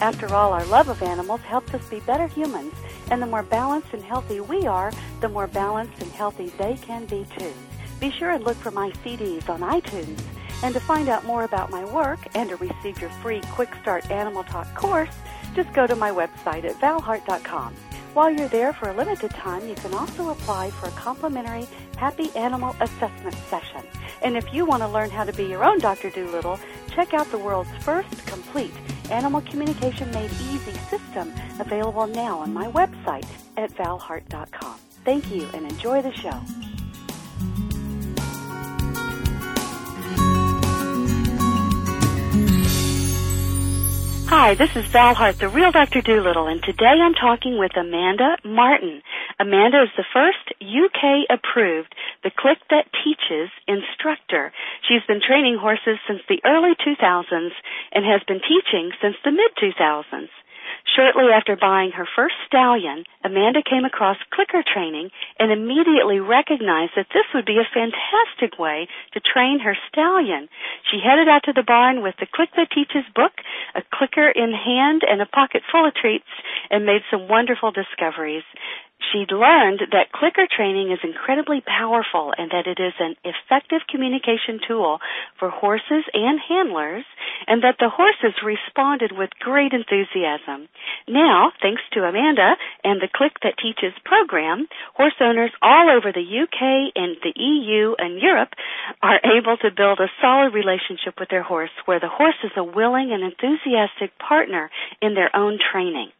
After all, our love of animals helps us be better humans, and the more balanced and healthy we are, the more balanced and healthy they can be too. Be sure and look for my CDs on iTunes. And to find out more about my work and to receive your free Quick Start Animal Talk course, just go to my website at valhart.com. While you're there for a limited time, you can also apply for a complimentary Happy Animal Assessment session. And if you want to learn how to be your own Dr. Doolittle, check out the world's first complete Animal Communication Made Easy system available now on my website at valhart.com. Thank you and enjoy the show. Hi, this is Val Hart, the real Dr. Doolittle, and today I'm talking with Amanda Martin. Amanda is the first UK approved The Click That Teaches instructor. She's been training horses since the early 2000s and has been teaching since the mid 2000s. Shortly after buying her first stallion, Amanda came across clicker training and immediately recognized that this would be a fantastic way to train her stallion. She headed out to the barn with the Click That Teaches book, a clicker in hand, and a pocket full of treats, and made some wonderful discoveries she'd learned that clicker training is incredibly powerful and that it is an effective communication tool for horses and handlers and that the horses responded with great enthusiasm. Now, thanks to Amanda and the Click That Teaches program, horse owners all over the UK and the EU and Europe are able to build a solid relationship with their horse where the horse is a willing and enthusiastic partner in their own training.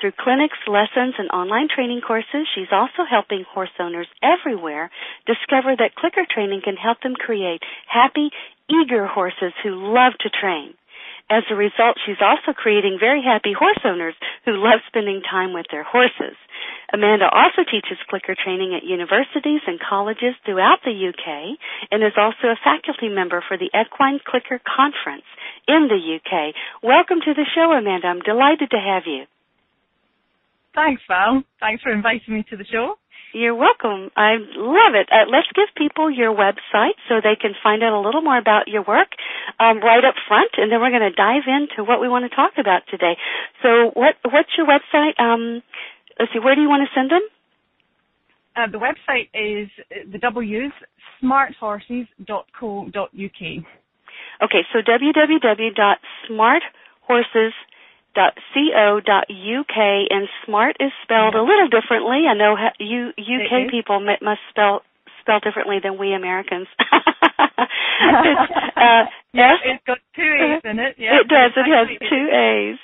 Through clinics, lessons, and online training courses, she's also helping horse owners everywhere discover that clicker training can help them create happy, eager horses who love to train. As a result, she's also creating very happy horse owners who love spending time with their horses. Amanda also teaches clicker training at universities and colleges throughout the UK and is also a faculty member for the Equine Clicker Conference in the UK. Welcome to the show, Amanda. I'm delighted to have you. Thanks, Val. Thanks for inviting me to the show. You're welcome. I love it. Uh, let's give people your website so they can find out a little more about your work um, right up front, and then we're going to dive into what we want to talk about today. So, what what's your website? Um, let's see. Where do you want to send them? Uh, the website is the W's smarthorses.co.uk. Okay, so www.smarthorses.co.uk .co.uk and smart is spelled a little differently. I know you UK people must spell spell differently than we Americans. it's, uh, yeah, S- it's got two A's in it. Yeah, it does. It has two A's.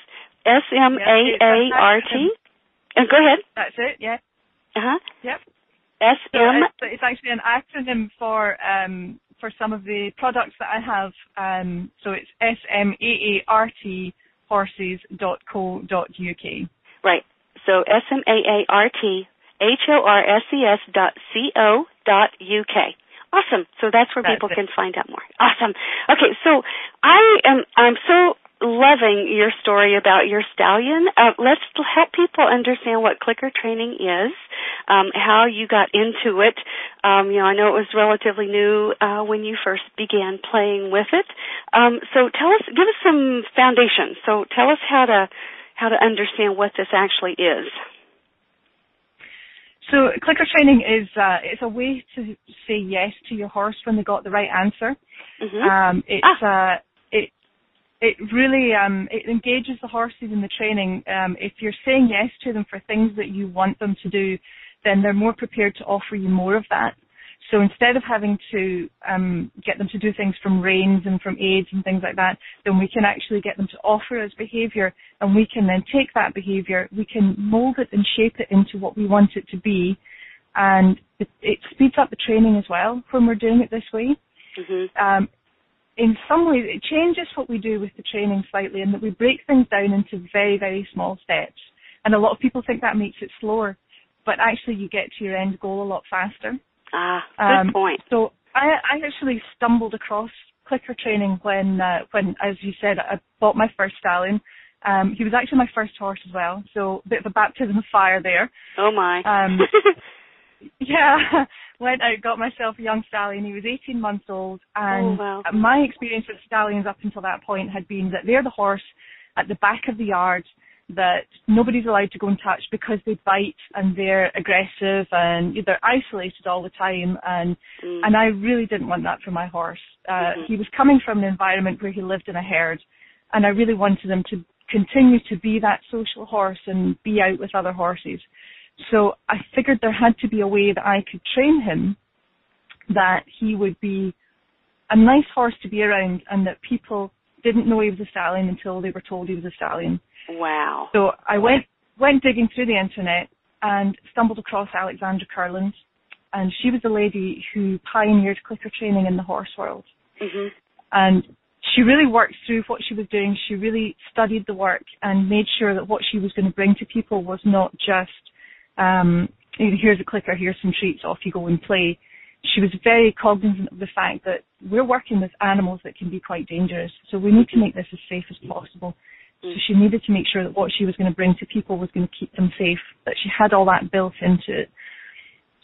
S M A A R T. And go ahead. That's it. Yeah. Uh huh. Yep. S M. So it's actually an acronym for um for some of the products that I have. Um, so it's S M A A R T horses.co.uk. Right. So S M A A R T H O R S E S dot C O dot U K. Awesome. So that's where that's people it. can find out more. Awesome. Okay, so I am I'm so loving your story about your stallion. Uh, let's help people understand what clicker training is, um, how you got into it. Um, you know, I know it was relatively new uh, when you first began playing with it. Um, so tell us, give us some foundation. So tell us how to how to understand what this actually is. So clicker training is uh, it's a way to say yes to your horse when they got the right answer. Mm-hmm. Um, it's ah. uh, it it really um, it engages the horses in the training. Um, if you're saying yes to them for things that you want them to do, then they're more prepared to offer you more of that. So instead of having to um, get them to do things from reins and from aids and things like that, then we can actually get them to offer us behavior and we can then take that behavior, we can mold it and shape it into what we want it to be. And it, it speeds up the training as well when we're doing it this way. Mm-hmm. Um, in some ways it changes what we do with the training slightly in that we break things down into very, very small steps. And a lot of people think that makes it slower, but actually you get to your end goal a lot faster. Ah, good um, point. So I, I actually stumbled across clicker training when, uh, when, as you said, I bought my first stallion. Um, he was actually my first horse as well, so a bit of a baptism of fire there. Oh my. Um, yeah, went out, got myself a young stallion. He was 18 months old, and oh, wow. my experience with stallions up until that point had been that they're the horse at the back of the yard that nobody's allowed to go and touch because they bite and they're aggressive and they're isolated all the time and mm. and I really didn't want that for my horse. Uh, mm-hmm. He was coming from an environment where he lived in a herd, and I really wanted him to continue to be that social horse and be out with other horses. So I figured there had to be a way that I could train him that he would be a nice horse to be around and that people didn't know he was a stallion until they were told he was a stallion. Wow. So I went went digging through the internet and stumbled across Alexandra Kurland, and she was the lady who pioneered clicker training in the horse world. Mm-hmm. And she really worked through what she was doing. She really studied the work and made sure that what she was going to bring to people was not just, um, here's a clicker, here's some treats, off you go and play. She was very cognizant of the fact that we're working with animals that can be quite dangerous, so we need to make this as safe as possible. So she needed to make sure that what she was going to bring to people was going to keep them safe, that she had all that built into it.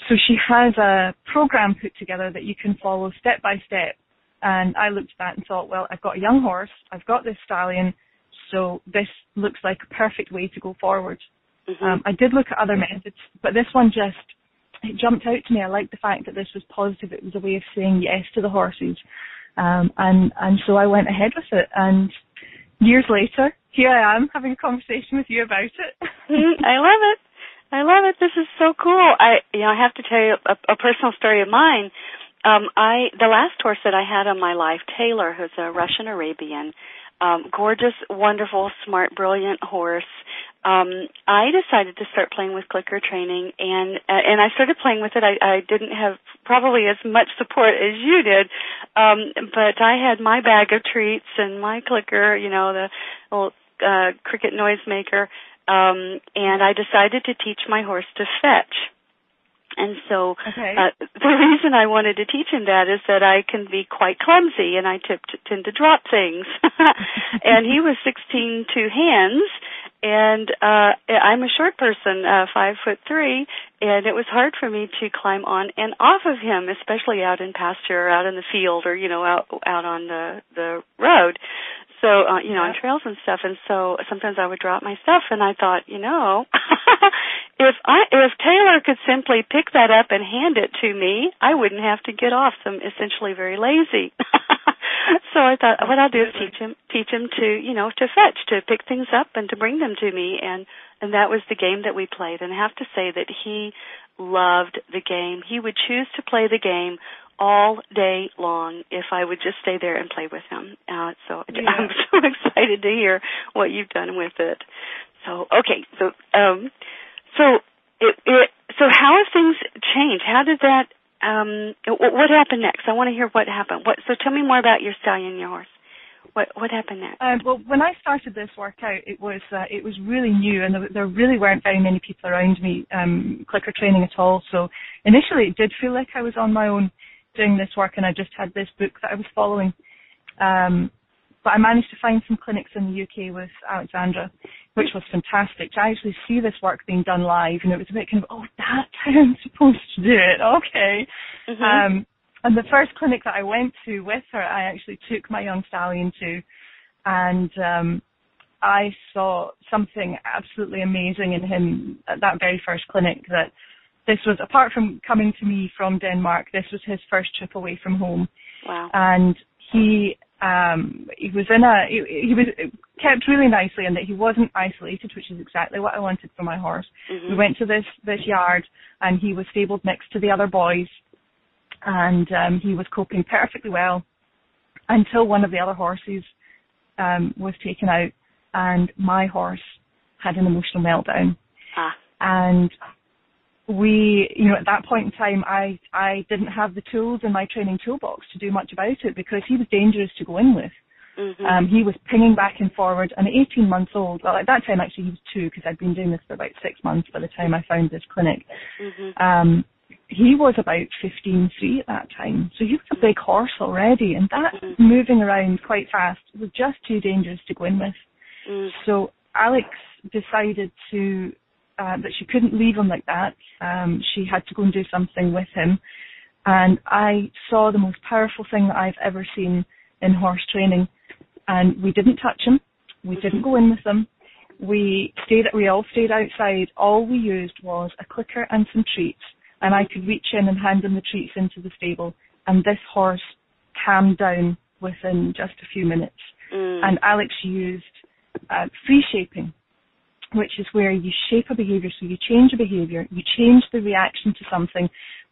So she has a program put together that you can follow step by step and I looked at that and thought, well, I've got a young horse, I've got this stallion, so this looks like a perfect way to go forward. Mm-hmm. Um, I did look at other methods, but this one just it jumped out to me. I liked the fact that this was positive. It was a way of saying yes to the horses, um, and and so I went ahead with it. And years later, here I am having a conversation with you about it. mm, I love it. I love it. This is so cool. I you know I have to tell you a, a personal story of mine. Um, I the last horse that I had on my life, Taylor, who's a Russian Arabian, um, gorgeous, wonderful, smart, brilliant horse. Um, I decided to start playing with clicker training, and uh, and I started playing with it. I, I didn't have probably as much support as you did, um, but I had my bag of treats and my clicker, you know, the little uh, cricket noise maker, um, and I decided to teach my horse to fetch. And so okay. uh, the reason I wanted to teach him that is that I can be quite clumsy and I tip, tend to drop things. and he was 16 two hands and uh I'm a short person, uh 5 foot 3, and it was hard for me to climb on and off of him, especially out in pasture or out in the field or you know out out on the the road so uh, you know on trails and stuff and so sometimes i would drop my stuff and i thought you know if i if taylor could simply pick that up and hand it to me i wouldn't have to get off so i'm essentially very lazy. So i thought what i'll do is teach him teach him to you know to fetch to pick things up and to bring them to me and and that was the game that we played. And i have to say that he loved the game. He would choose to play the game all day long if I would just stay there and play with him. Uh, so yeah. I'm so excited to hear what you've done with it. So okay, so um, so it, it so how have things changed? How did that? Um, what happened next? I want to hear what happened. What? So tell me more about your stallion, your horse. What what happened next? Um, well, when I started this workout, it was uh, it was really new, and there, there really weren't very many people around me um, clicker training at all. So initially, it did feel like I was on my own doing this work and I just had this book that I was following. Um, but I managed to find some clinics in the UK with Alexandra, which was fantastic. To actually see this work being done live, and it was a bit kind of, oh, that's how I'm supposed to do it. Okay. Mm-hmm. Um, and the first clinic that I went to with her, I actually took my young stallion to, and um, I saw something absolutely amazing in him at that very first clinic that this was apart from coming to me from Denmark, this was his first trip away from home. Wow. And he um he was in a he, he was kept really nicely in that he wasn't isolated, which is exactly what I wanted for my horse. Mm-hmm. We went to this this yard and he was stabled next to the other boys and um he was coping perfectly well until one of the other horses um was taken out and my horse had an emotional meltdown. Ah. And we, you know, at that point in time, I I didn't have the tools in my training toolbox to do much about it because he was dangerous to go in with. Mm-hmm. Um, he was pinging back and forward, and 18 months old. Well, at that time, actually, he was two because I'd been doing this for about six months by the time I found this clinic. Mm-hmm. Um, he was about 15 3 at that time, so he was a big horse already, and that mm-hmm. moving around quite fast was just too dangerous to go in with. Mm. So Alex decided to uh, that she couldn't leave him like that. Um, she had to go and do something with him, and I saw the most powerful thing that I've ever seen in horse training and we didn't touch him. We didn't go in with them. We stayed. We all stayed outside. All we used was a clicker and some treats, and I could reach in and hand him the treats into the stable. And this horse calmed down within just a few minutes. Mm. And Alex used uh, free shaping, which is where you shape a behavior. So you change a behavior, you change the reaction to something,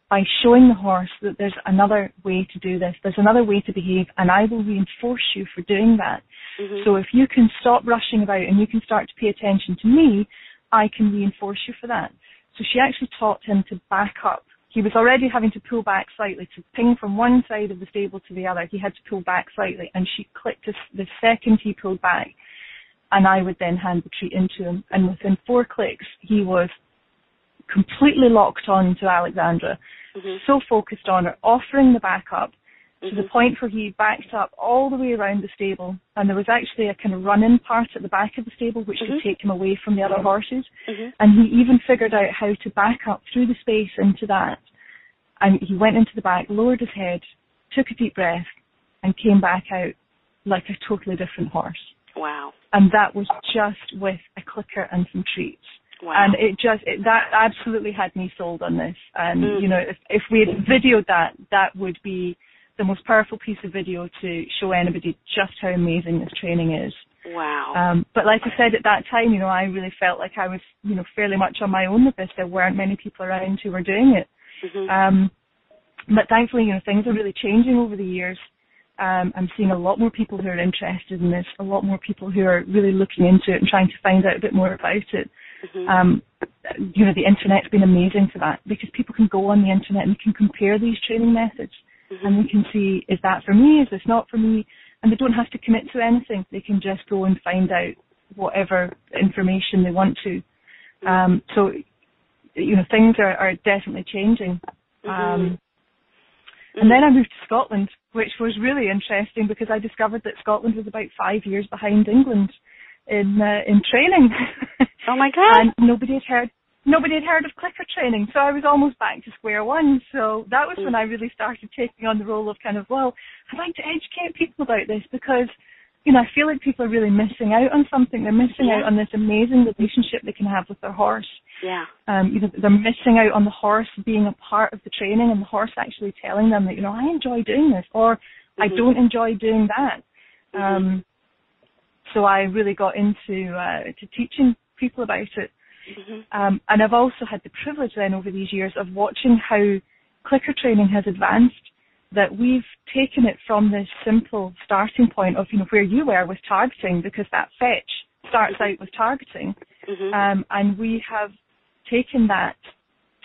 by showing the horse that there's another way to do this, there's another way to behave, and I will reinforce you for doing that. Mm-hmm. So if you can stop rushing about and you can start to pay attention to me, I can reinforce you for that. So she actually taught him to back up. He was already having to pull back slightly to ping from one side of the stable to the other. He had to pull back slightly, and she clicked the second he pulled back, and I would then hand the treat into him. And within four clicks, he was completely locked on to Alexandra mm-hmm. so focused on her, offering the backup mm-hmm. to the mm-hmm. point where he backed up all the way around the stable. And there was actually a kind of run-in part at the back of the stable which mm-hmm. could take him away from the other horses. Mm-hmm. And he even figured out how to back up through the space into that. And he went into the back, lowered his head, took a deep breath, and came back out like a totally different horse. Wow. And that was just with a clicker and some treats. Wow. And it just it, that absolutely had me sold on this. And mm. you know, if if we had videoed that, that would be the most powerful piece of video to show anybody just how amazing this training is. Wow. Um, but like I said at that time, you know, I really felt like I was, you know, fairly much on my own with this. There weren't many people around who were doing it. Mm-hmm. Um, but thankfully, you know, things are really changing over the years. Um, I'm seeing a lot more people who are interested in this, a lot more people who are really looking into it and trying to find out a bit more about it. Mm-hmm. Um, you know, the internet's been amazing for that because people can go on the internet and they can compare these training methods mm-hmm. and they can see, is that for me? Is this not for me? And they don't have to commit to anything. They can just go and find out whatever information they want to. Mm-hmm. Um, so, you know, things are, are definitely changing. Mm-hmm. Um, and then I moved to Scotland, which was really interesting because I discovered that Scotland was about five years behind England in uh, in training. Oh my god! and nobody had heard nobody had heard of clicker training, so I was almost back to square one. So that was mm. when I really started taking on the role of kind of well, I'd like to educate people about this because you know I feel like people are really missing out on something. They're missing yeah. out on this amazing relationship they can have with their horse. Yeah. Um, you know, they're missing out on the horse being a part of the training and the horse actually telling them that you know I enjoy doing this or mm-hmm. I don't enjoy doing that. Mm-hmm. Um, so I really got into uh, to teaching people about it. Mm-hmm. Um, and I've also had the privilege then over these years of watching how clicker training has advanced. That we've taken it from this simple starting point of you know where you were with targeting because that fetch starts mm-hmm. out with targeting, mm-hmm. um, and we have taken that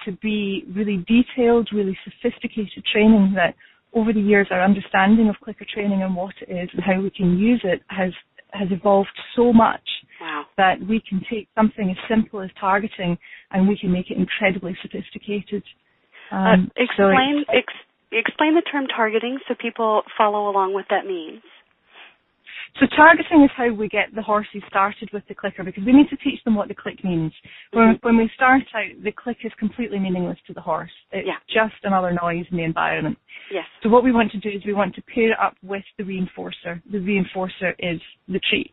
to be really detailed, really sophisticated training that over the years our understanding of clicker training and what it is and how we can use it has has evolved so much wow. that we can take something as simple as targeting and we can make it incredibly sophisticated. Uh, um, uh, explain so ex- explain the term targeting so people follow along what that means. So targeting is how we get the horses started with the clicker because we need to teach them what the click means. Mm-hmm. When, when we start out, the click is completely meaningless to the horse. It's yeah. just another noise in the environment. Yes. So what we want to do is we want to pair it up with the reinforcer. The reinforcer is the treat.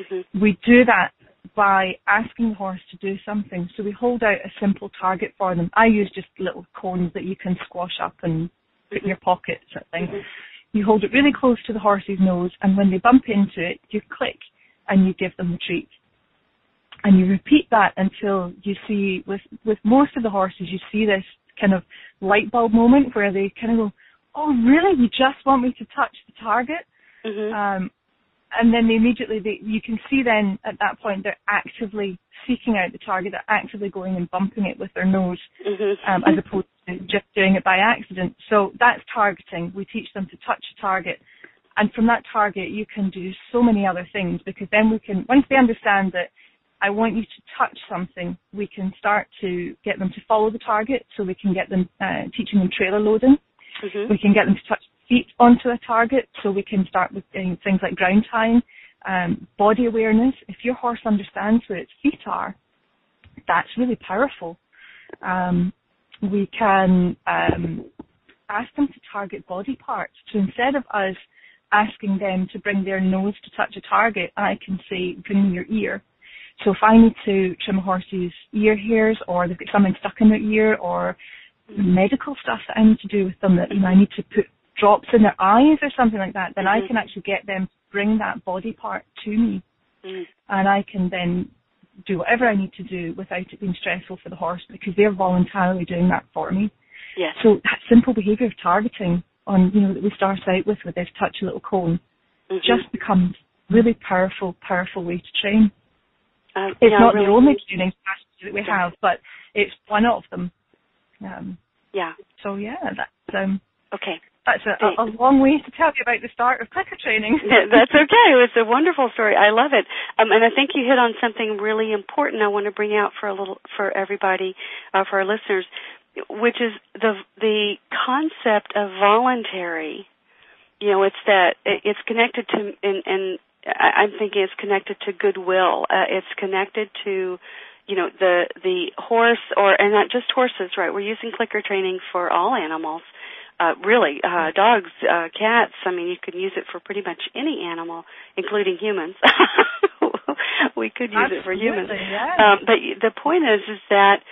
Mm-hmm. We do that by asking the horse to do something. So we hold out a simple target for them. I use just little cones that you can squash up and put in your pocket sort of thing. You hold it really close to the horse's nose, and when they bump into it, you click and you give them the treat. And you repeat that until you see, with, with most of the horses, you see this kind of light bulb moment where they kind of go, oh really, you just want me to touch the target? Mm-hmm. Um, and then they immediately they, you can see then at that point they're actively seeking out the target, they're actively going and bumping it with their nose, mm-hmm. um, as opposed to just doing it by accident. So that's targeting. We teach them to touch a target, and from that target you can do so many other things because then we can once they understand that I want you to touch something, we can start to get them to follow the target, so we can get them uh, teaching them trailer loading. Mm-hmm. We can get them to touch feet onto a target, so we can start with things like ground tying, um, body awareness. If your horse understands where its feet are, that's really powerful. Um, we can um, ask them to target body parts. So instead of us asking them to bring their nose to touch a target, I can say, bring your ear. So if I need to trim a horse's ear hairs or they've got something stuck in their ear or medical stuff that I need to do with them that you know I need to put drops in their eyes or something like that, then mm-hmm. I can actually get them to bring that body part to me. Mm-hmm. And I can then do whatever I need to do without it being stressful for the horse because they're voluntarily doing that for me. Yeah. So that simple behaviour of targeting on, you know, that we start out with with this touch a little cone mm-hmm. just becomes really powerful, powerful way to train. Um, it's yeah, not really the only training strategy that we have, but it's one of them. Um, yeah. So yeah, that's um, okay. That's a, a, long way to tell you about the start of clicker training. that's okay. It was a wonderful story. I love it, um, and I think you hit on something really important. I want to bring out for a little for everybody, uh, for our listeners, which is the the concept of voluntary. You know, it's that it's connected to and, and I'm thinking it's connected to goodwill. Uh, it's connected to, you know, the the horse or and not just horses, right? We're using clicker training for all animals. Uh, really, uh, dogs, uh, cats. I mean, you can use it for pretty much any animal, including humans. we could use Absolutely, it for humans. Yeah. Um, but the point is, is that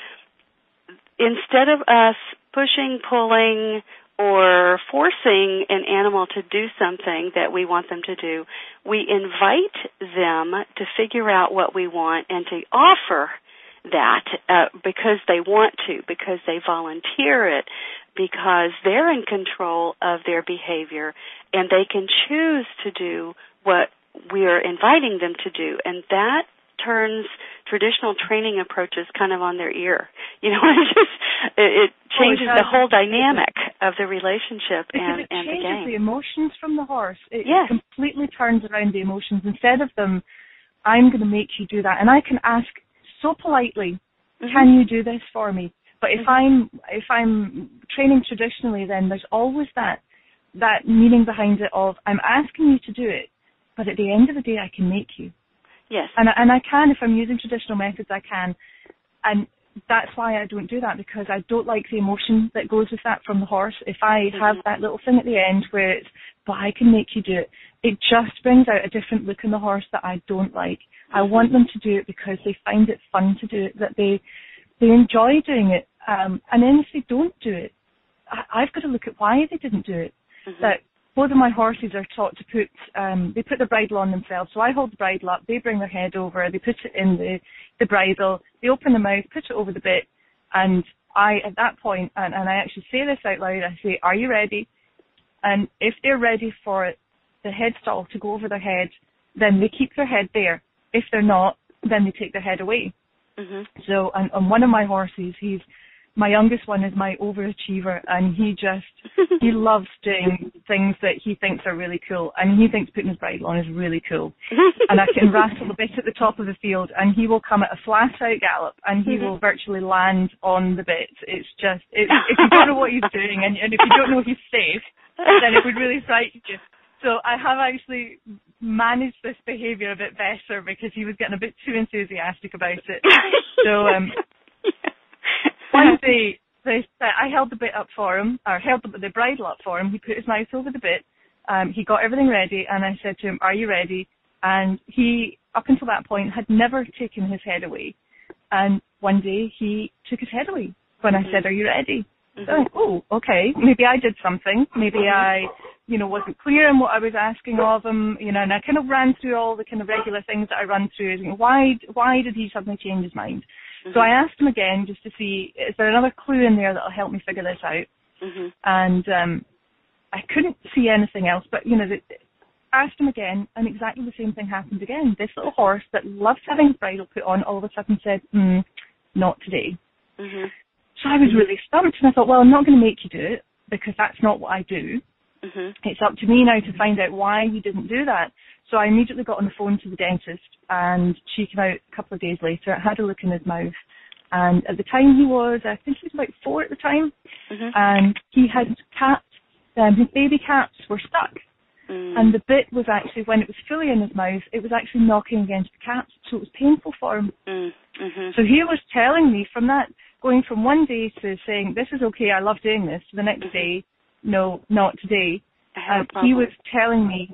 instead of us pushing, pulling, or forcing an animal to do something that we want them to do, we invite them to figure out what we want and to offer that uh, because they want to, because they volunteer it, because they're in control of their behavior and they can choose to do what we're inviting them to do. And that turns traditional training approaches kind of on their ear. You know, it just it, it changes oh, it the whole dynamic of the relationship because and, it and changes the game. the emotions from the horse. It, yes. completely turns around the emotions. Instead of them, I'm going to make you do that, and I can ask so politely, mm-hmm. "Can you do this for me?" But if mm-hmm. I'm if I'm training traditionally, then there's always that that meaning behind it of I'm asking you to do it, but at the end of the day, I can make you. Yes. And and I can if I'm using traditional methods, I can, and that's why I don't do that because I don't like the emotion that goes with that from the horse. If I mm-hmm. have that little thing at the end where it's, but I can make you do it, it just brings out a different look in the horse that I don't like. Mm-hmm. I want them to do it because they find it fun to do it, that they they enjoy doing it. Um, and then if they don't do it, I, I've got to look at why they didn't do it. Mm-hmm. That both of my horses are taught to put um they put the bridle on themselves. So I hold the bridle up, they bring their head over, they put it in the the bridle, they open the mouth, put it over the bit, and I at that point and, and I actually say this out loud, I say, Are you ready? And if they're ready for the headstall to go over their head, then they keep their head there. If they're not, then they take their head away. Mm-hmm. So, and on one of my horses, he's my youngest one is my overachiever and he just he loves doing things that he thinks are really cool and he thinks putting his bridle on is really cool. And I can rattle a bit at the top of the field and he will come at a flat out gallop and he will virtually land on the bit. It's just it, if you don't know what he's doing and, and if you don't know if he's safe then it would really frighten you. So I have actually managed this behaviour a bit better because he was getting a bit too enthusiastic about it. So um once they, they, I held the bit up for him, or held the, the bridle up for him. He put his mouth over the bit. Um, he got everything ready, and I said to him, "Are you ready?" And he, up until that point, had never taken his head away. And one day he took his head away when mm-hmm. I said, "Are you ready?" Mm-hmm. So, oh, okay. Maybe I did something. Maybe mm-hmm. I, you know, wasn't clear in what I was asking of him. You know, and I kind of ran through all the kind of regular things that I run through. You know, why, why did he suddenly change his mind? Mm-hmm. So I asked him again just to see is there another clue in there that'll help me figure this out. Mm-hmm. And um, I couldn't see anything else, but you know, the, asked him again, and exactly the same thing happened again. This little horse that loves having his bridle put on all of a sudden said, mm, not today. Mm-hmm. So I was really stumped, and I thought, well, I'm not going to make you do it because that's not what I do. Mm-hmm. It's up to me now to find out why you didn't do that. So I immediately got on the phone to the dentist, and she came out a couple of days later, had a look in his mouth, and at the time he was, I think he was about four at the time, mm-hmm. and he had caps, um, his baby caps were stuck. Mm. And the bit was actually, when it was fully in his mouth, it was actually knocking against the caps, so it was painful for him. Mm. Mm-hmm. So he was telling me from that, going from one day to saying, this is okay, I love doing this, to the next mm-hmm. day, no, not today. Um, he was telling me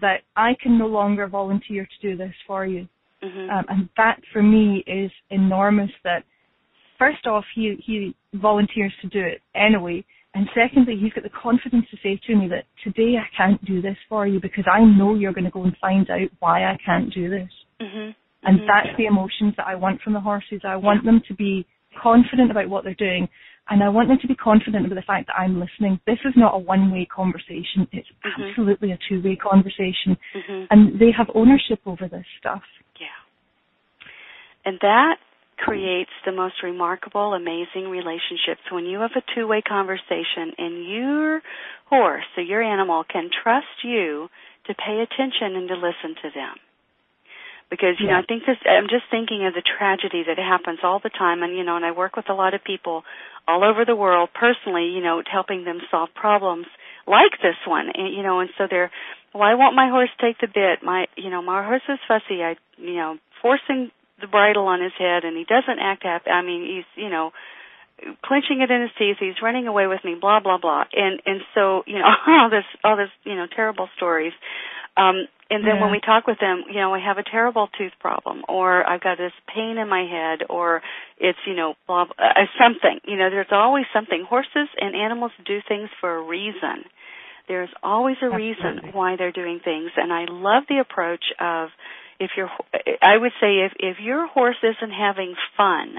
that I can no longer volunteer to do this for you. Mm-hmm. Um, and that for me is enormous that first off he he volunteers to do it anyway and secondly he's got the confidence to say to me that today I can't do this for you because I know you're going to go and find out why I can't do this. Mm-hmm. And mm-hmm. that's the emotions that I want from the horses. I want them to be confident about what they're doing and I want them to be confident about the fact that I'm listening. This is not a one-way conversation. It's Mm-hmm. absolutely a two-way conversation. Mhm. And they have ownership over this stuff. Yeah. And that creates the most remarkable, amazing relationships when you have a two way conversation and your horse or your animal can trust you to pay attention and to listen to them. Because, you know, I think this, I'm just thinking of the tragedy that happens all the time and, you know, and I work with a lot of people all over the world personally, you know, helping them solve problems like this one. And, you know, and so they're, why won't my horse take the bit? My, you know, my horse is fussy. I, you know, forcing the bridle on his head and he doesn't act happy. I mean, he's, you know, clenching it in his teeth. He's running away with me, blah, blah, blah. And, and so, you know, all this, all this, you know, terrible stories. Um, and then Yeah. when we talk with them, you know, I have a terrible tooth problem, or I've got this pain in my head, or it's, you know, blah, blah uh, something. You know, there's always something. Horses and animals do things for a reason. There's always a reason why they're doing things, and I love the approach of if your, I would say if if your horse isn't having fun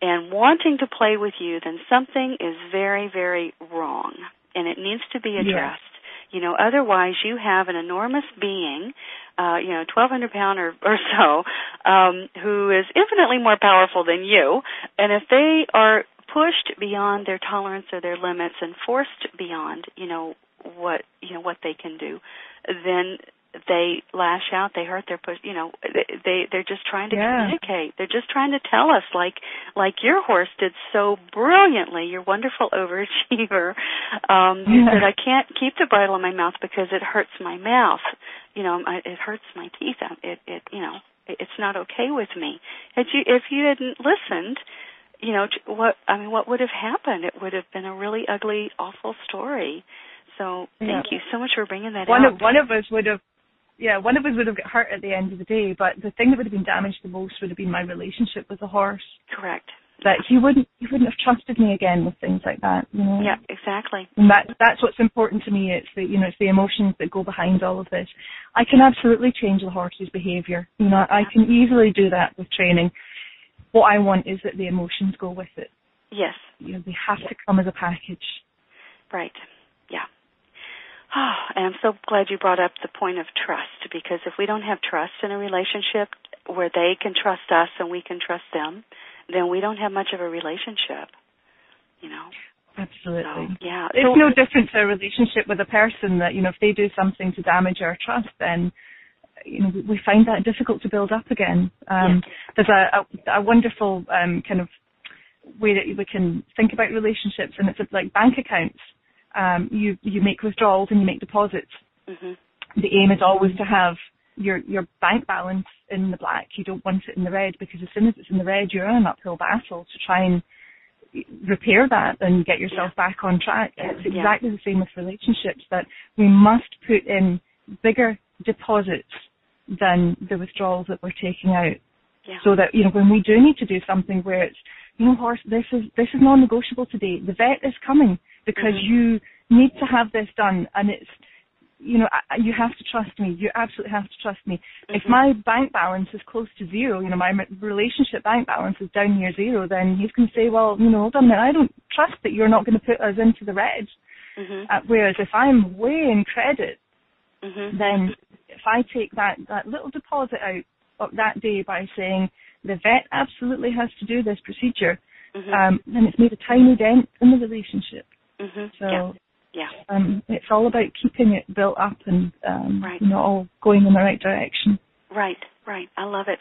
and wanting to play with you, then something is very, very wrong, and it needs to be addressed. You know, otherwise you have an enormous being, uh, you know, 1,200 pound or, or so, um, who is infinitely more powerful than you. And if they are pushed beyond their tolerance or their limits and forced beyond, you know, what you know what they can do, then they lash out, they hurt, they're push, you know, they, they they're just trying to Yeah. communicate. They're just trying to tell us, like like your horse did so brilliantly. Your wonderful overachiever. Um, Yeah. said I can't keep the bridle in my mouth because it hurts my mouth. You know, I, it hurts my teeth. It it you know it, it's not okay with me. Had you if you hadn't listened, you know what I mean, what would have happened? It would have been a really ugly, awful story. So thank Yeah. you so much for bringing that one out. of one of us would have yeah one of us would have got hurt at the end of the day but the thing that would have been damaged the most would have been my relationship with the horse Correct. that he wouldn't he wouldn't have trusted me again with things like that you know Yeah, exactly. and that that's what's important to me it's the you know it's the emotions that go behind all of this i can absolutely change the horse's behavior you know i can easily do that with training what i want is that the emotions go with it Yes. you know they have to come as a package Right. Yeah. Oh, and I'm so glad you brought up the point of trust because if we don't have trust in a relationship where they can trust us and we can trust them, then we don't have much of a relationship. You know. absolutely So, yeah. it's So- no different to a relationship with a person that you know if they do something to damage our trust then you know we- find that difficult to build up again um there's a, a, a wonderful um kind of way that we can think about relationships and it's like bank accounts um you you make withdrawals and you make deposits Mhm. the aim is always to have your your bank balance in the black. You don't want it in the red because as soon as it's in the red, you're in an uphill battle to try and repair that and get yourself back on track. It's Yeah. exactly the same with relationships that we must put in bigger deposits than the withdrawals that we're taking out Yeah. so that you know when we do need to do something where it's you know horse this is this is non-negotiable today the vet is coming because Mhm. you need to have this done and it's you know you have to trust me you absolutely have to trust me if Mhm. my bank balance is close to zero you know my relationship bank balance is down near zero then he's going to say well you know hold on a minute, I don't trust that you're not going to put us into the red Mhm. uh, whereas if I'm way in credit mm-hmm. then if I take that, that little deposit out of that day by saying the vet absolutely has to do this procedure, mm-hmm. um, then it's made a tiny dent in the relationship. Mm-hmm. So yeah. Yeah. Um, it's all about keeping it built up and um, right. you know all going in the right direction. Right, right. I love it.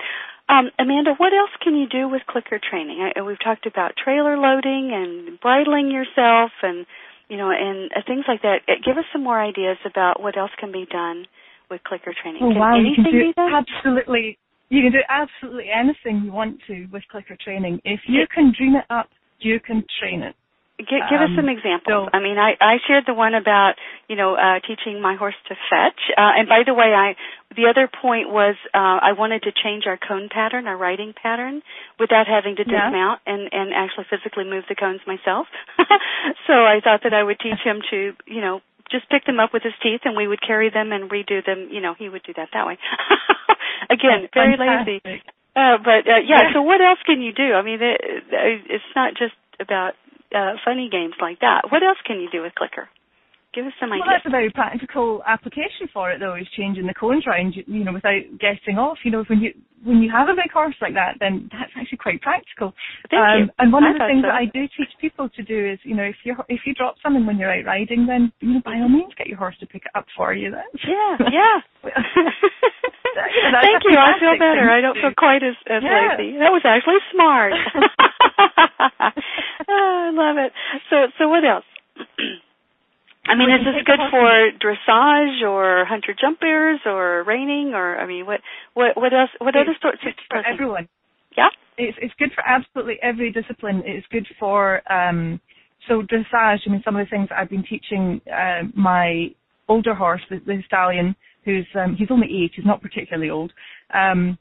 Um, Amanda, what else can you do with clicker training? I, we've talked about trailer loading and bridling yourself and you know and uh, things like that. Uh, give us some more ideas about what else can be done with clicker training. Oh can wow, you can do be done? absolutely you can do absolutely anything you want to with clicker training. If you can dream it up, you can train it. Give, give um, us some examples. So, I mean, I, I shared the one about you know uh, teaching my horse to fetch. Uh, and by the way, I the other point was uh, I wanted to change our cone pattern, our riding pattern, without having to yeah. dismount and and actually physically move the cones myself. so I thought that I would teach him to you know just pick them up with his teeth, and we would carry them and redo them. You know, he would do that that way. Again, very Fantastic. lazy. Uh, but uh, yeah, so what else can you do? I mean, it, it's not just about uh, funny games like that. What else can you do with Clicker? Give us some well, ideas. that's a very practical application for it, though, is changing the cones round, you know, without getting off. You know, when you when you have a big horse like that, then that's actually quite practical. Thank um, you. And one I of the things so. that I do teach people to do is, you know, if you if you drop something when you're out riding, then you know, by all means, get your horse to pick it up for you. Then. Yeah, yeah. Thank you. I feel better. I don't do. feel quite as, as yeah. lazy. That was actually smart. oh, I love it. So, so what else? I mean, is this good for dressage or hunter jumpers or reining or I mean, what what what else? What it's other sorts of for everyone? Yeah, it's it's good for absolutely every discipline. It's good for um so dressage. I mean, some of the things I've been teaching uh, my older horse, the, the stallion, who's um, he's only eight. He's not particularly old. Um,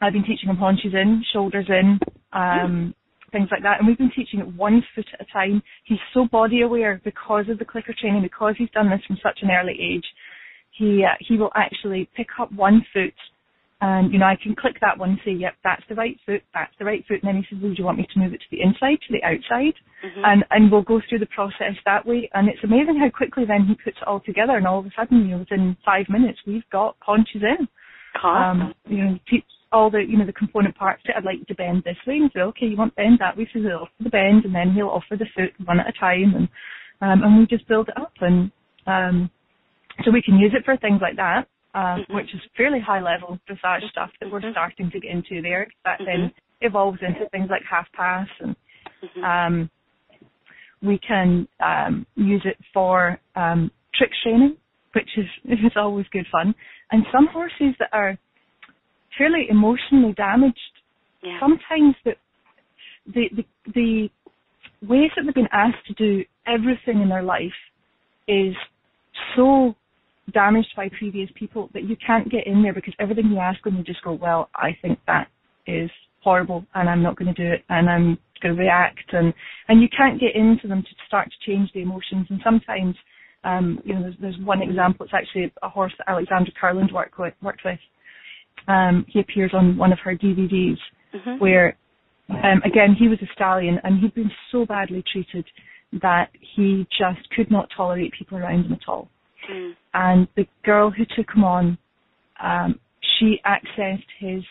I've been teaching him haunches in, shoulders in, um, things like that. And we've been teaching it one foot at a time. He's so body aware because of the clicker training, because he's done this from such an early age. He uh, he will actually pick up one foot, and you know I can click that one and say, yep, that's the right foot, that's the right foot. And then he says, well, do you want me to move it to the inside, to the outside? Mm-hmm. And and we'll go through the process that way. And it's amazing how quickly then he puts it all together, and all of a sudden, you know, within five minutes, we've got haunches in. Awesome. Um, you know, teach all the you know the component parts that I'd like you to bend this way and say, okay, you want bend that way, so he'll offer the bend and then he'll offer the foot one at a time and um, and we just build it up and um, so we can use it for things like that, uh, mm-hmm. which is fairly high level dressage stuff that we're Mhm. starting to get into there. That then Mhm. evolves into things like half pass and Mhm. um, we can um, use it for um, trick training, which is is always good fun. And some horses that are fairly emotionally damaged, yeah. sometimes the, the the the ways that they've been asked to do everything in their life is so damaged by previous people that you can't get in there because everything you ask them, you just go, well, I think that is horrible and I'm not going to do it and I'm going to react. And and you can't get into them to start to change the emotions. And sometimes um you know there's, there's one example. It's actually a horse that Alexandra Kurland worked with worked with um he appears on one of her DVDs Mhm. where um again he was a stallion and he'd been so badly treated that he just could not tolerate people around him at all Mm. and the girl who took him on, um, she accessed his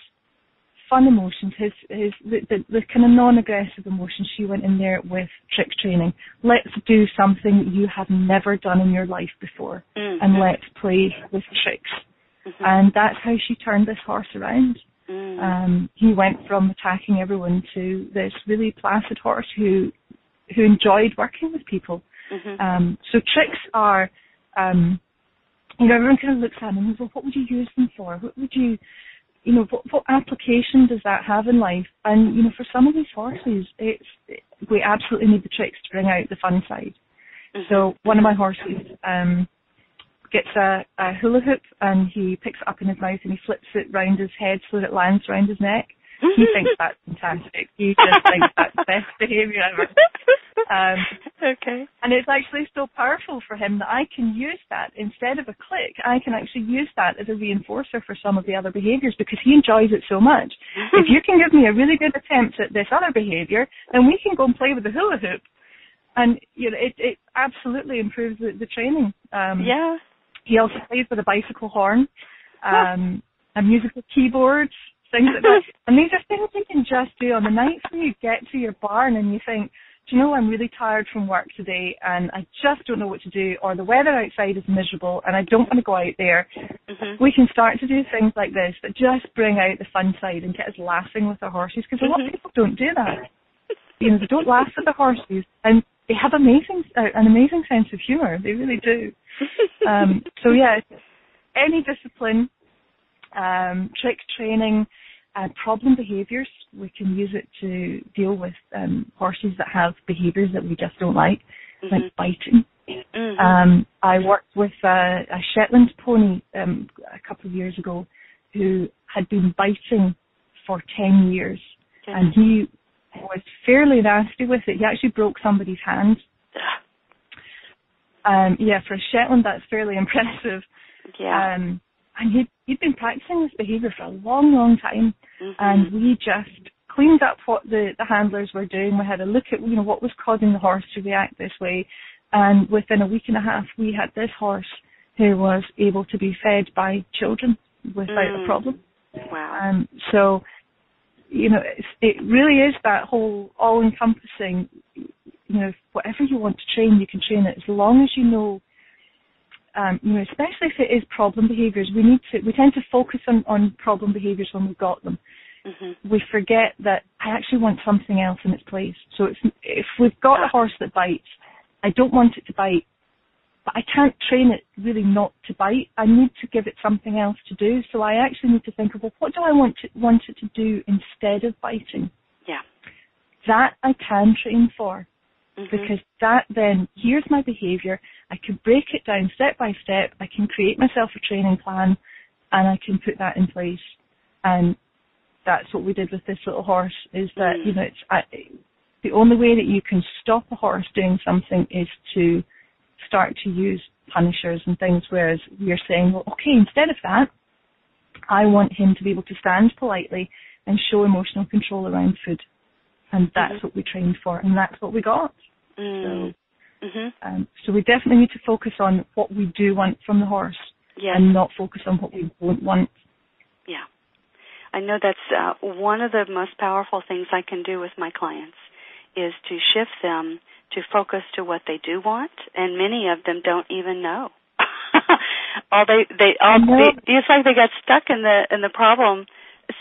fun emotions, his his the, the, the kind of non-aggressive emotions. She went in there with trick training. Let's do something you have never done in your life before, Mm. and let's play with tricks. Mhm. And that's how she turned this horse around. Mm. Um, he went from attacking everyone to this really placid horse who who enjoyed working with people. Mhm. Um, so tricks are, um, you know, everyone kind of looks at them and goes, well, what would you use them for? What would you, you know, what, what application does that have in life? And, you know, for some of these horses, it's, we absolutely need the tricks to bring out the fun side. Mhm. So one of my horses, um, gets a, a hula hoop and he picks it up in his mouth and he flips it round his head so that it lands around his neck. He thinks that's fantastic. He just thinks that's the best behaviour ever. Um, okay. and it's actually so powerful for him that I can use that instead of a click. I can actually use that as a reinforcer for some of the other behaviours because he enjoys it so much. if you can give me a really good attempt at this other behaviour, then we can go and play with the hula hoop. And you know, it it absolutely improves the, the training. Um, yeah. He also plays with a bicycle horn, um, a musical keyboard, things like that. And these are things you can just do on the nights when you get to your barn and you think, do you know, I'm really tired from work today and I just don't know what to do, or the weather outside is miserable and I don't want to go out there. Mm-hmm. We can start to do things like this that just bring out the fun side and get us laughing with our horses because mm-hmm. a lot of mm-hmm. people don't do that. You know, they don't laugh at the horses and they have amazing, uh, an amazing sense of humour. They really do. um, so yeah, any discipline, um, trick training, uh, problem behaviours. We can use it to deal with um, horses that have behaviours that we just don't like, mm-hmm. like biting. Mm-hmm. Um, I worked with a, a Shetland pony um, a couple of years ago who had been biting for 10 years and he was fairly nasty with it. He actually broke somebody's hand. Um, yeah, for a Shetland, that's fairly impressive. Yeah. Um, and he'd, he'd been practicing this behaviour for a long, long time, mm-hmm. and we just cleaned up what the, the handlers were doing. We had a look at you know what was causing the horse to react this way, and within a week and a half, we had this horse who was able to be fed by children without mm. a problem. Wow. Um, so, you know, it really is that whole all-encompassing. You know, whatever you want to train, you can train it as long as you know um, you know, especially if it is problem behaviours, we need to we tend to focus on, on problem behaviours when we've got them. Mm-hmm. We forget that I actually want something else in its place. So it's, if we've got a horse that bites, I don't want it to bite, but I can't train it really not to bite. I need to give it something else to do. So I actually need to think of well, what do I want to, want it to do instead of biting? Yeah. That I can train for. Mm-hmm. Because that then, here's my behaviour, I can break it down step by step, I can create myself a training plan, and I can put that in place. And that's what we did with this little horse, is that, mm. you know, it's, I, the only way that you can stop a horse doing something is to start to use punishers and things, whereas we're saying, well, okay, instead of that, I want him to be able to stand politely and show emotional control around food and that's mm-hmm. what we trained for, and that's what we got. Mm. So, mm-hmm. um, so we definitely need to focus on what we do want from the horse, yes. and not focus on what we don't want. Yeah, I know that's uh, one of the most powerful things I can do with my clients is to shift them to focus to what they do want, and many of them don't even know. all they they all they, it's like they got stuck in the in the problem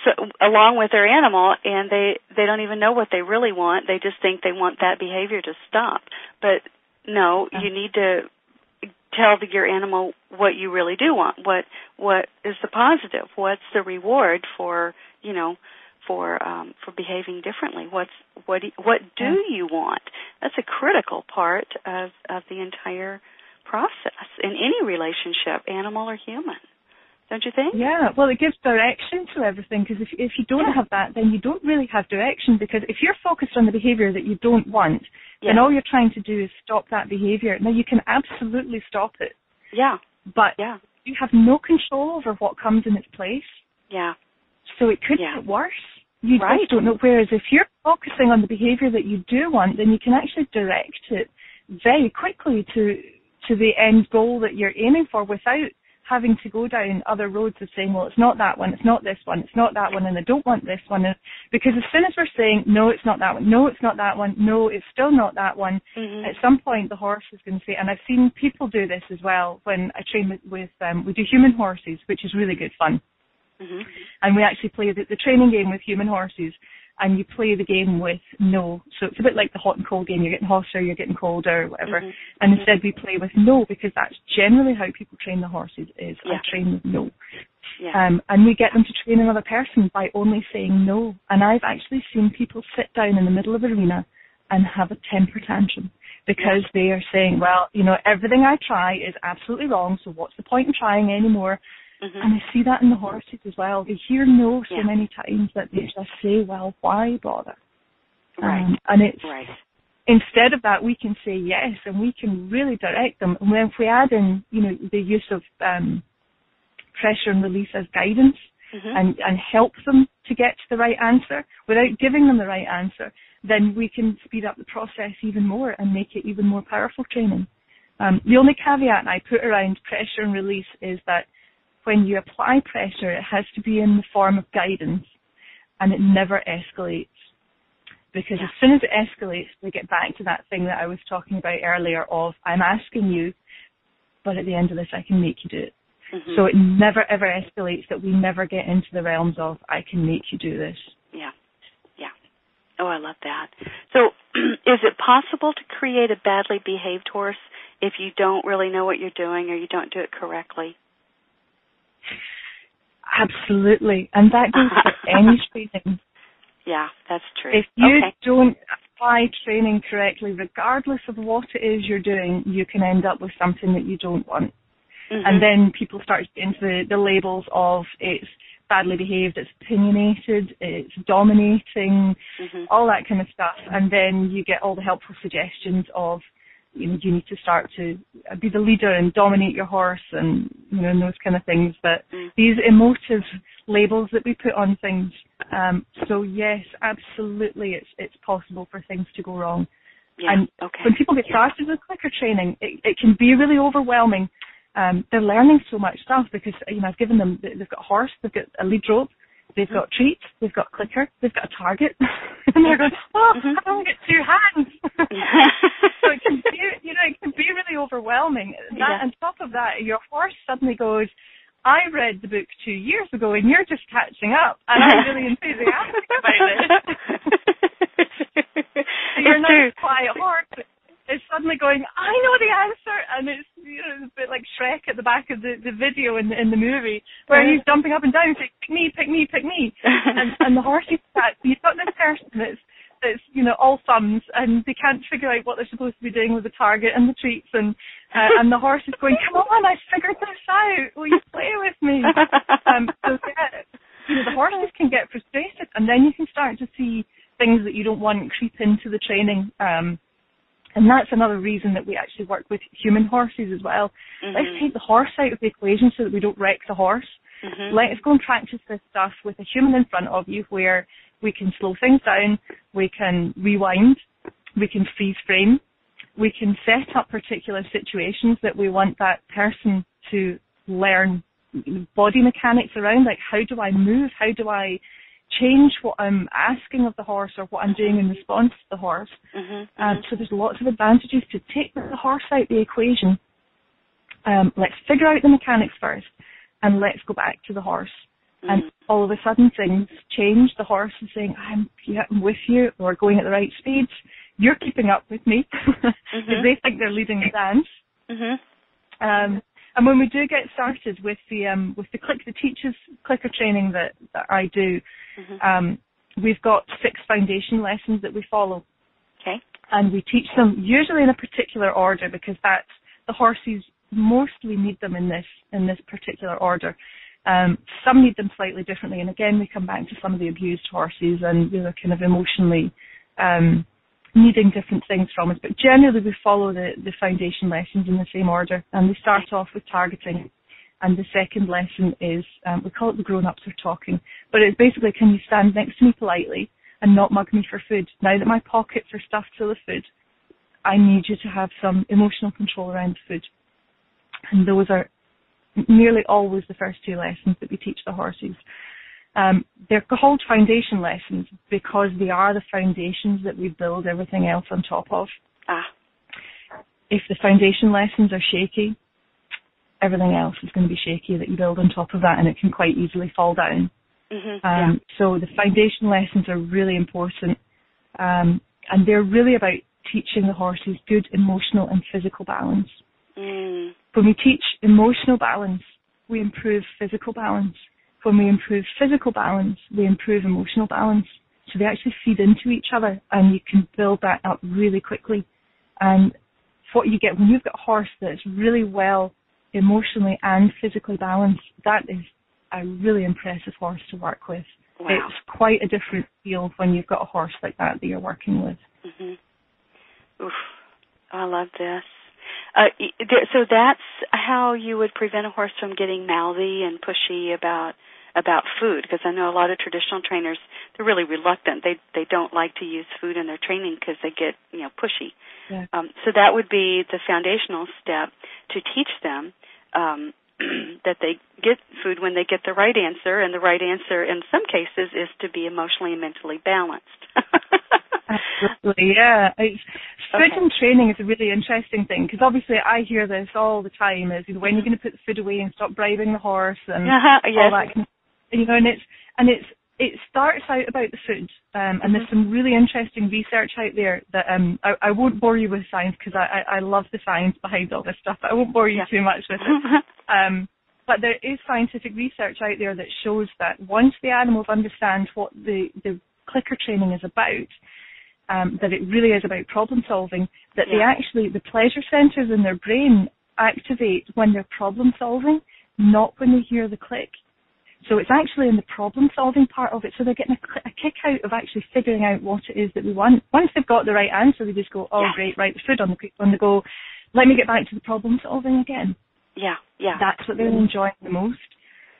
so, along with their animal and they they don't even know what they really want. They just think they want that behavior to stop. But no you need to tell the, your animal what you really do want. What what is the positive? What's the reward for you know for um for behaving differently what's what do, what do you want that's a critical part of of the entire process in any relationship animal or human don't you think? Yeah, well, it gives direction to everything because if if you don't yeah. have that, then you don't really have direction because if you're focused on the behaviour that you don't want, yeah. then all you're trying to do is stop that behaviour. Now you can absolutely stop it. Yeah. But yeah. you have no control over what comes in its place. Yeah. So it could yeah. get worse. You right. just don't know. Whereas if you're focusing on the behaviour that you do want, then you can actually direct it very quickly to to the end goal that you're aiming for without having to go down other roads of saying, well, it's not that one, it's not this one, it's not that one, and I don't want this one. Because as soon as we're saying, no, it's not that one, no, it's not that one, no, it's still not that one, mm-hmm. at some point the horse is going to say, and I've seen people do this as well when I train with, with um, we do human horses, which is really good fun. Mm-hmm. And we actually play the, the training game with human horses and you play the game with no. So it's a bit like the hot and cold game. You're getting hotter, you're getting colder, whatever. Mm-hmm. And mm-hmm. instead we play with no because that's generally how people train the horses is yeah. I train with no. Yeah. Um, and we get them to train another person by only saying no. And I've actually seen people sit down in the middle of an arena and have a temper tantrum because yeah. they are saying, well, you know, everything I try is absolutely wrong, so what's the point in trying anymore? Mm-hmm. And I see that in the horses as well. They hear no so yeah. many times that they just say, well, why bother? Right. Um, and it's, right. instead of that, we can say yes and we can really direct them. And if we add in, you know, the use of um, pressure and release as guidance mm-hmm. and, and help them to get to the right answer without giving them the right answer, then we can speed up the process even more and make it even more powerful training. Um, the only caveat I put around pressure and release is that when you apply pressure, it has to be in the form of guidance and it never escalates. Because yeah. as soon as it escalates, we get back to that thing that I was talking about earlier of I'm asking you, but at the end of this, I can make you do it. Mm-hmm. So it never ever escalates that we never get into the realms of I can make you do this. Yeah. Yeah. Oh, I love that. So is it possible to create a badly behaved horse if you don't really know what you're doing or you don't do it correctly? Absolutely. And that goes for any training. Yeah, that's true. If you okay. don't apply training correctly, regardless of what it is you're doing, you can end up with something that you don't want. Mm-hmm. And then people start into the, the labels of it's badly behaved, it's opinionated, it's dominating, mm-hmm. all that kind of stuff. And then you get all the helpful suggestions of you know, you need to start to be the leader and dominate your horse and, you know, and those kind of things. But mm. these emotive labels that we put on things. Um, so yes, absolutely it's, it's possible for things to go wrong. Yeah, and okay. when people get started with clicker training, it, it can be really overwhelming. Um, they're learning so much stuff because, you know, I've given them, they've got a horse, they've got a lead rope, They've got mm-hmm. treats, they've got clicker, they've got a target, and they're going, mm-hmm. oh, mm-hmm. I only get two hands. Mm-hmm. so it can be, you know, it can be really overwhelming. That, yeah. On top of that, your horse suddenly goes, I read the book two years ago and you're just catching up, and I'm really enthusiastic about this. so you're not a quiet horse is suddenly going, I know the answer, and it's you know it's a bit like Shrek at the back of the, the video in the in the movie where he's jumping up and down saying, "Pick me, pick me, pick me," and and the horse is that you've got this person that's that's you know all thumbs and they can't figure out what they're supposed to be doing with the target and the treats and uh, and the horse is going, "Come on, I figured this out. Will you play with me?" Um, so yeah, you know the horses can get frustrated, and then you can start to see things that you don't want creep into the training. Um, and that's another reason that we actually work with human horses as well. Mm-hmm. Let's take the horse out of the equation so that we don't wreck the horse. Mm-hmm. Let's go and practice this stuff with a human in front of you where we can slow things down, we can rewind, we can freeze frame, we can set up particular situations that we want that person to learn body mechanics around, like how do I move, how do I change what I'm asking of the horse or what I'm doing in response to the horse. Mm-hmm, um, so there's lots of advantages to take the horse out the equation. Um, let's figure out the mechanics first, and let's go back to the horse. Mm-hmm. And all of a sudden things change. The horse is saying, "I'm, yeah, I'm with you. We're going at the right speeds. You're keeping up with me," because mm-hmm. they think they're leading the dance. Mm-hmm. Um, and when we do get started with the um, with the Click That Teaches clicker training that, that I do, mm-hmm. um, we've got six foundation lessons that we follow. Okay. And we teach them usually in a particular order because that's the horses mostly need them in this in this particular order. Um, some need them slightly differently, and again we come back to some of the abused horses and you know kind of emotionally um, needing different things from us. But generally, we follow the, the foundation lessons in the same order, and we start off with targeting. And the second lesson is um, we call it the grown-ups are talking, but it's basically can you stand next to me politely and not mug me for food? Now that my pockets are stuffed full of food, I need you to have some emotional control around food. And those are nearly always the first two lessons that we teach the horses. Um, they're called foundation lessons because they are the foundations that we build everything else on top of. Ah. If the foundation lessons are shaky, everything else is going to be shaky that you build on top of that, and it can quite easily fall down. Mm-hmm, um, yeah. So the foundation lessons are really important, um, and they're really about teaching the horses good emotional and physical balance. Mm. When we teach emotional balance, we improve physical balance when we improve physical balance, we improve emotional balance. So they actually feed into each other and you can build that up really quickly. And what you get when you've got a horse that's really well emotionally and physically balanced, that is a really impressive horse to work with. Wow. It's quite a different feel when you've got a horse like that that you're working with. Mm-hmm. Oof, I love this. Uh, so that's how you would prevent a horse from getting mouthy and pushy about about food because I know a lot of traditional trainers they're really reluctant. They they don't like to use food in their training because they get you know pushy. Yeah. Um, so that would be the foundational step to teach them um, that they get food when they get the right answer, and the right answer in some cases is to be emotionally and mentally balanced. Absolutely, yeah. It's, food Okay. and training is a really interesting thing because obviously I hear this all the time: is you know, when you're going to put the food away and stop bribing the horse and Uh-huh, all that. Kind of, you know, and it's and it's it starts out about the food, um, and there's Mhm. some really interesting research out there that um, I, I won't bore you with science because I, I I love the science behind all this stuff. But I won't bore you Yeah. too much with it. Um, but there is scientific research out there that shows that once the animals understand what the, the clicker training is about, um, that it really is about problem solving, that they actually, the pleasure centers in their brain activate when they're problem solving, not when they hear the click. So it's actually in the problem solving part of it. So they're getting a, a kick out of actually figuring out what it is that we want. Once they've got the right answer, they just go, oh Yeah. great, right, the food on the, on the go. Let me get back to the problem solving again yeah, yeah. that's what they're enjoying the most.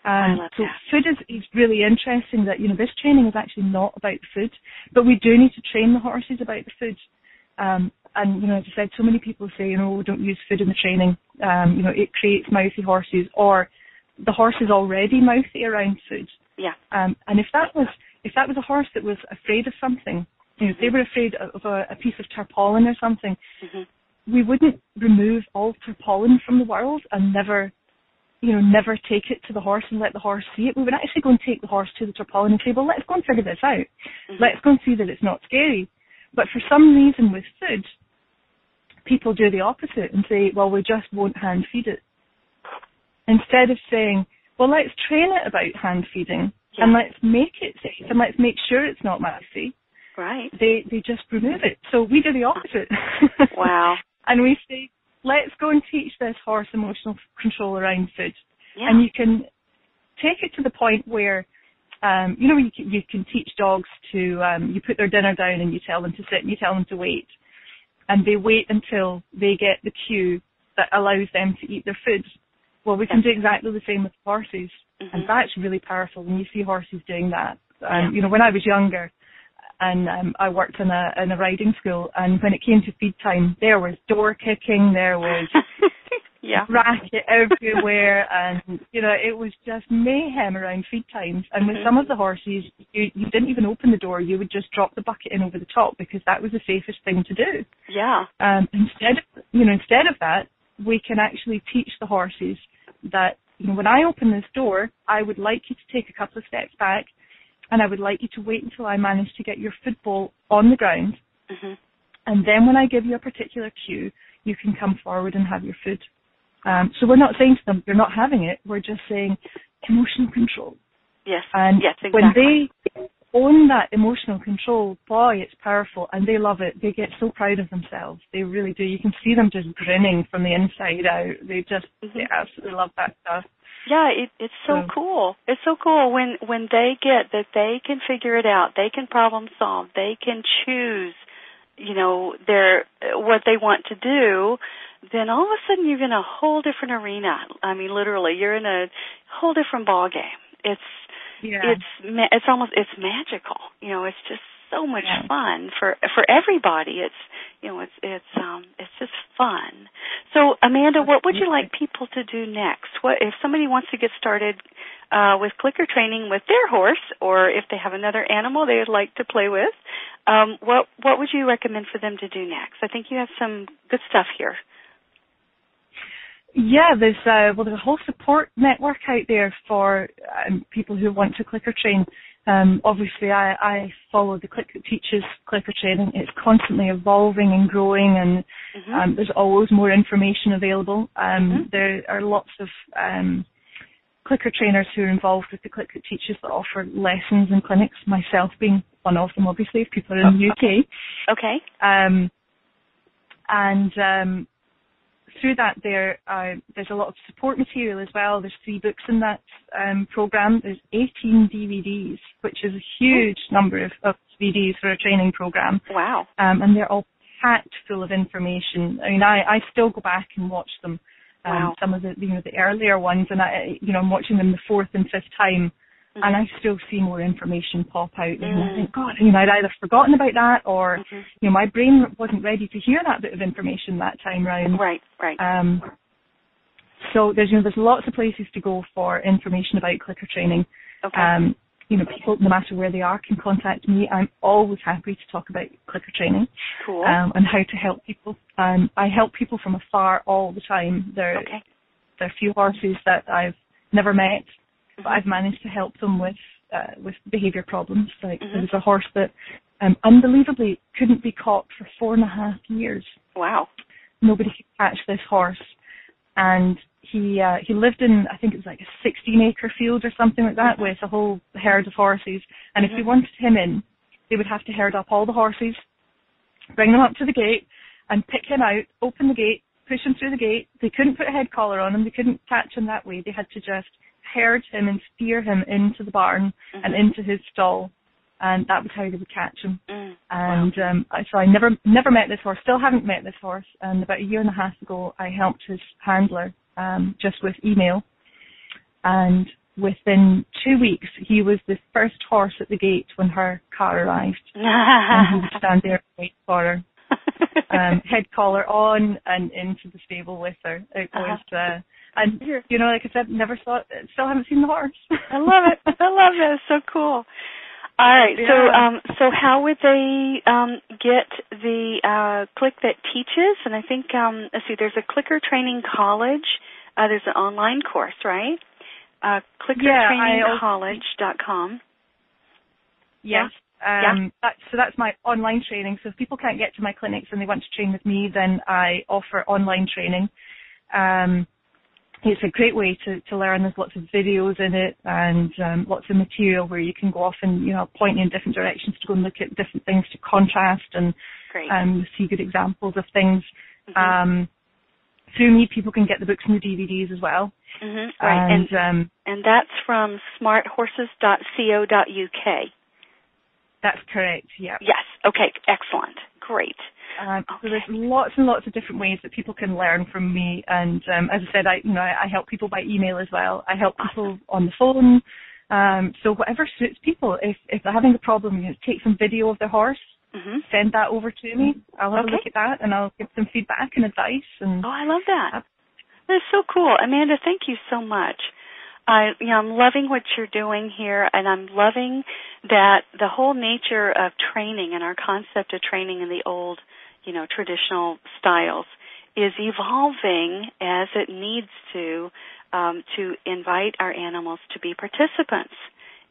I Um, so that. food is, is really interesting that, you know, this training is actually not about the food, but we do need to train the horses about the food. Um, and, you know, as I said, so many people say, you know, we don't use food in the training. Um, you know, it creates mouthy horses or the horse is already mouthy around food. yeah. Um, and if that was, if that was a horse that was afraid of something, you know, if they were afraid of a, a piece of tarpaulin or something, hmm we wouldn't remove all tarpaulin from the world and never, you know, never take it to the horse and let the horse see it. We would actually go and take the horse to the tarpaulin and say, well, let's go and figure this out. hmm Let's go and see that it's not scary. But for some reason with food, people do the opposite and say, well, we just won't hand feed it. Instead of saying, well, let's train it about hand feeding Yeah. and let's make it safe and let's make sure it's not messy. Right. They they just remove it. So we do the opposite. Wow. and we say, let's go and teach this horse emotional control around food. Yeah. And you can take it to the point where, um, you know, you can, you can teach dogs to, um, you put their dinner down and you tell them to sit and you tell them to wait. And they wait until they get the cue that allows them to eat their food. Well, we can do exactly the same with horses. Mhm. And that's really powerful when you see horses doing that. Um. You know, when I was younger, and um, I worked in a in a riding school, and when it came to feed time, there was door kicking, there was yeah. racket everywhere, and you know it was just mayhem around feed times. And with Mhm. some of the horses, you you didn't even open the door; you would just drop the bucket in over the top because that was the safest thing to do. Yeah. Um, instead of you know instead of that, we can actually teach the horses that you know when I open this door, I would like you to take a couple of steps back, and I would like you to wait until I manage to get your football on the ground, hmm and then when I give you a particular cue, you can come forward and have your food. Um, so we're not saying to them you're not having it. We're just saying emotional control. Yes. And yes. Exactly. when they own that emotional control, boy, it's powerful, and they love it. They get so proud of themselves. They really do. You can see them just grinning from the inside out. They just they Mhm. absolutely love that stuff. Yeah, it, it's so So- cool. It's so cool when when they get that they can figure it out. They can problem solve. They can choose, you know, their what they want to do. Then all of a sudden you're in a whole different arena. I mean, literally, you're in a whole different ball game. It's Yeah. it's ma- it's almost it's magical. You know, it's just so much Yeah. fun for for everybody. It's you know, it's it's um it's just fun. So Amanda, what would you like people to do next? What if somebody wants to get started uh with clicker training with their horse or if they have another animal they would like to play with? Um what what would you recommend for them to do next? I think you have some good stuff here. Yeah, there's uh, well, there's a whole support network out there for um, people who want to clicker train. Um, obviously, I, I follow the Click That Teaches clicker training. It's constantly evolving and growing, and Mhm. um, there's always more information available. Um, Mhm. There are lots of um, clicker trainers who are involved with the Click That Teaches that offer lessons and clinics. Myself being one of them, obviously, if people are in the UK. okay. Um, and um, through that, there uh, there's a lot of support material as well. There's three books in that um, program. There's 18 DVDs, which is a huge number of, of DVDs for a training program, Wow. um, and they're all packed full of information. I mean, I, I still go back and watch them. Um, Wow. Some of the you know the earlier ones, and I you know I'm watching them the fourth and fifth time Mm-hmm. And I still see more information pop out, and mm. I think, God, you know, I'd either forgotten about that, or mm-hmm. you know, my brain wasn't ready to hear that bit of information that time round. Right, right. Um, so there's you know there's lots of places to go for information about clicker training. Okay. Um, you know, people, no matter where they are, can contact me. I'm always happy to talk about clicker training cool. um, and how to help people. Um, I help people from afar all the time. There, okay. there are a few horses that I've never met. But I've managed to help them with uh, with behaviour problems. Like mm-hmm. there was a horse that um, unbelievably couldn't be caught for four and a half years. Wow. Nobody could catch this horse, and he uh, he lived in I think it was like a 16 acre field or something like that with a whole herd of horses. And mm-hmm. if they wanted him in, they would have to herd up all the horses, bring them up to the gate, and pick him out, open the gate, push him through the gate. They couldn't put a head collar on him. They couldn't catch him that way. They had to just herd him and steer him into the barn mm-hmm. and into his stall. And that was how they would catch him. Mm, and wow. um, so I never never met this horse. Still haven't met this horse. And about a year and a half ago, I helped his handler um, just with email. And within two weeks, he was the first horse at the gate when her car arrived. and he would stand there and wait for her. Um, head collar on and into the stable with her. It uh-huh. was, uh, and you know, like I said, never saw, still haven't seen the horse. I love it. I love it. It's so cool. All right. Yeah. So, um, so how would they um, get the uh, click that teaches? And I think um, let's see. There's a clicker training college. Uh, there's an online course, right? Uh, clickertrainingcollege.com. Yes. Um, yeah. That, so that's my online training. So if people can't get to my clinics and they want to train with me, then I offer online training. Um, it's a great way to, to learn. There's lots of videos in it and um, lots of material where you can go off and you know point in different directions to go and look at different things to contrast and um, see good examples of things. Mm-hmm. Um, through me, people can get the books and the DVDs as well. Mm-hmm. Right, and and, um, and that's from smarthorses.co.uk. That's correct. Yeah. Yes. Okay. Excellent. Great. Um, okay. So there's lots and lots of different ways that people can learn from me, and um, as I said, I you know I, I, help people by email as well. I help people on the phone. Um, so whatever suits people. If if they're having a problem, you know, take some video of their horse, mm-hmm. send that over to me. I'll have okay. a look at that, and I'll give some feedback and advice. And oh, I love that. That's so cool, Amanda. Thank you so much. I, you know, I'm loving what you're doing here, and I'm loving that the whole nature of training and our concept of training in the old you know, traditional styles is evolving as it needs to um, to invite our animals to be participants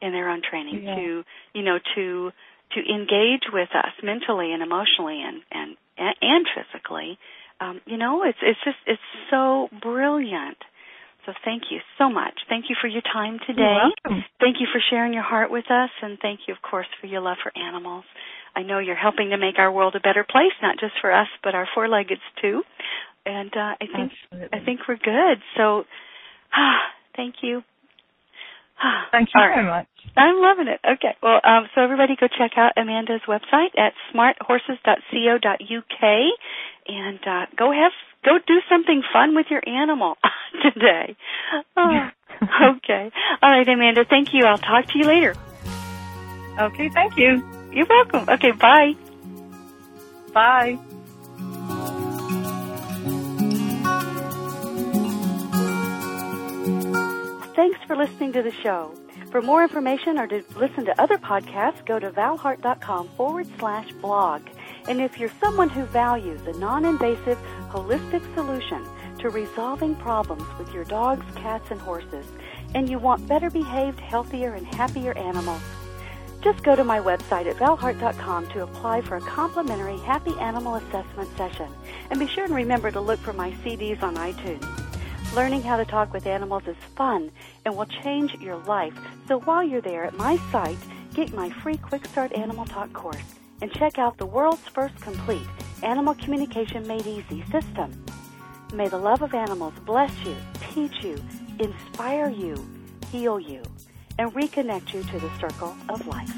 in their own training, yeah. to you know to to engage with us mentally and emotionally and and and physically. Um, you know, it's it's just it's so brilliant. So thank you so much. Thank you for your time today. Thank you for sharing your heart with us, and thank you, of course, for your love for animals. I know you're helping to make our world a better place, not just for us, but our four-leggeds too. And uh, I think Absolutely. I think we're good. So, ah, thank you. Thank you very much. I'm loving it. Okay. Well, um, so everybody go check out Amanda's website at smarthorses.co.uk and uh, go have go do something fun with your animal today. Oh, okay. All right, Amanda. Thank you. I'll talk to you later. Okay. Thank you. You're welcome. Okay, bye. Bye. Thanks for listening to the show. For more information or to listen to other podcasts, go to valheart.com forward slash blog. And if you're someone who values a non-invasive, holistic solution to resolving problems with your dogs, cats, and horses, and you want better behaved, healthier, and happier animals, just go to my website at valheart.com to apply for a complimentary happy animal assessment session. And be sure and remember to look for my CDs on iTunes. Learning how to talk with animals is fun and will change your life. So while you're there at my site, get my free Quick Start Animal Talk course and check out the world's first complete Animal Communication Made Easy system. May the love of animals bless you, teach you, inspire you, heal you and reconnect you to the circle of life.